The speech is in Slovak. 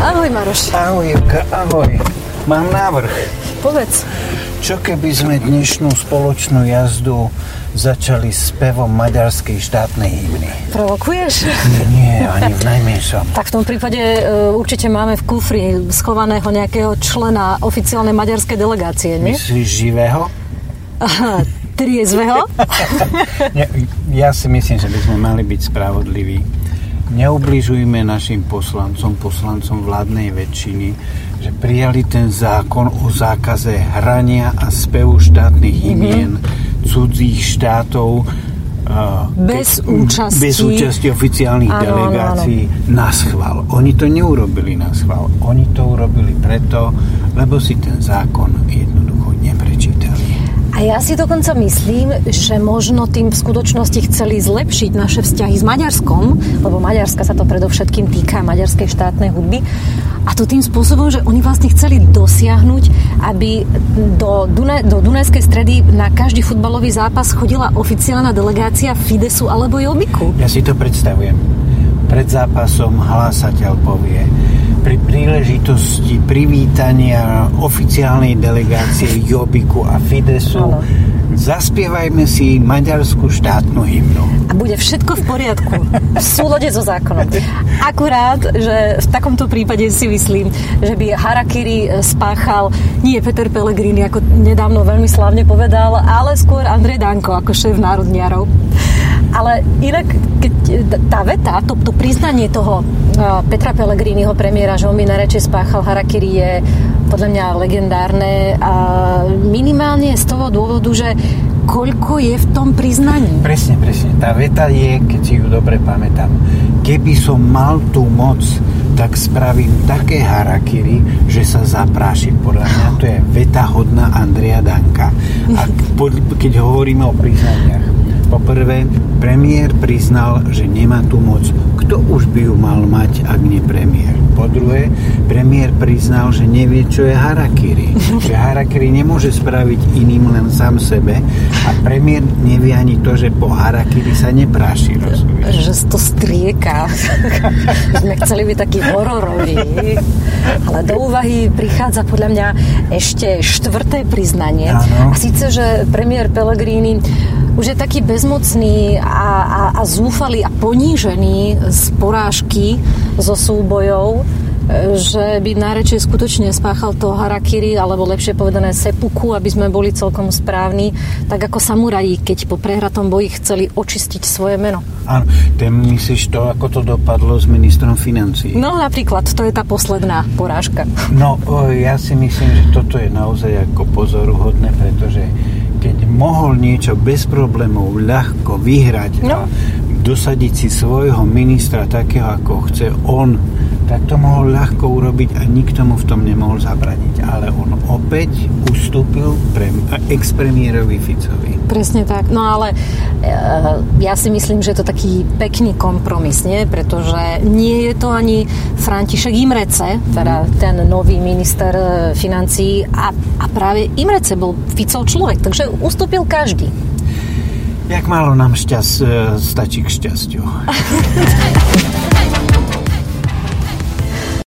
Ahoj Maroš. Ahoj Jurka, ahoj. Mám návrh. Povedz. Čo keby sme dnešnú spoločnú jazdu začali s pevom maďarskej štátnej hymny? Provokuješ? Nie, nie, ani v najmenšom. Tak v tom prípade uh, určite máme v kufri schovaného nejakého člena oficiálnej maďarskej delegácie, nie? Myslíš živého? Aha, triezveho? ja, ja si myslím, že by sme mali byť spravodliví. Neubližujme našim poslancom, poslancom vládnej väčšiny, že prijali ten zákon o zákaze hrania a spevu štátnych hymien mm-hmm. cudzích štátov bez ke, účasti bez účasti oficiálnych áno, delegácií áno, áno. na schvál. Oni to neurobili na schvál. Oni to urobili preto, lebo si ten zákon neprečítali. A ja si dokonca myslím, že možno tým v skutočnosti chceli zlepšiť naše vzťahy s Maďarskom, lebo Maďarska sa to predovšetkým týka maďarskej štátnej hudby. A to tým spôsobom, že oni vlastne chceli dosiahnuť, aby do, Dune, do Dunajskej stredy na každý futbalový zápas chodila oficiálna delegácia Fidesu alebo Jobiku. Ja si to predstavujem. Pred zápasom hlásateľ povie pri príležitosti privítania oficiálnej delegácie Jobiku a Fidesu ano. zaspievajme si maďarskú štátnu hymnu. A bude všetko v poriadku, v súlade so zákonom. Akurát, že v takomto prípade si myslím, že by Harakiri spáchal nie Peter Pellegrini, ako nedávno veľmi slávne povedal, ale skôr Andrej Danko ako šéf národniarov. Ale inak, keď tá veta, to, to priznanie toho Petra Pellegriniho premiéra, že on by najradšej spáchal Harakiri je podľa mňa legendárne a minimálne z toho dôvodu, že koľko je v tom priznaní. Presne, presne. Tá veta je, keď si ju dobre pamätám, keby som mal tú moc, tak spravím také harakiri, že sa zapráši. Podľa mňa to je veta hodná Andrea Danka. A keď hovoríme o priznaniach, Poprvé, premiér priznal, že nemá tú moc. Kto už by ju mal mať, ak nie premiér? Po druhé, premiér priznal, že nevie, čo je harakiri. Že harakiri nemôže spraviť iným len sám sebe a premiér nevie ani to, že po harakiri sa nepráši. Rozumieš? Že to strieka. Sme chceli byť taký hororový. Ale do úvahy prichádza podľa mňa ešte štvrté priznanie. Ano. A síce, že premiér Pellegrini už je taký bezmocný a, a, a zúfalý a ponížený z porážky zo súbojov, e, že by najradšej skutočne spáchal to harakiri, alebo lepšie povedané sepuku, aby sme boli celkom správni, tak ako samuraji, keď po prehratom boji chceli očistiť svoje meno. Áno, ten myslíš to, ako to dopadlo s ministrom financí? No napríklad, to je tá posledná porážka. No, ja si myslím, že toto je naozaj ako pozoruhodné, pretože keď mohol niečo bez problémov ľahko vyhrať no. a dosadiť si svojho ministra takého, ako chce on, tak to mohol ľahko urobiť a nikto mu v tom nemohol zabraniť. Ale on opäť ustúpil pre ex-premiérovi Ficovi. Presne tak. No ale e, ja si myslím, že je to taký pekný kompromis, nie? Pretože nie je to ani František Imrece, teda mhm. ten nový minister e, financí a, a práve Imrece bol Ficov človek, takže ustúpil každý. Jak málo nám šťast, e, stačí k šťastiu.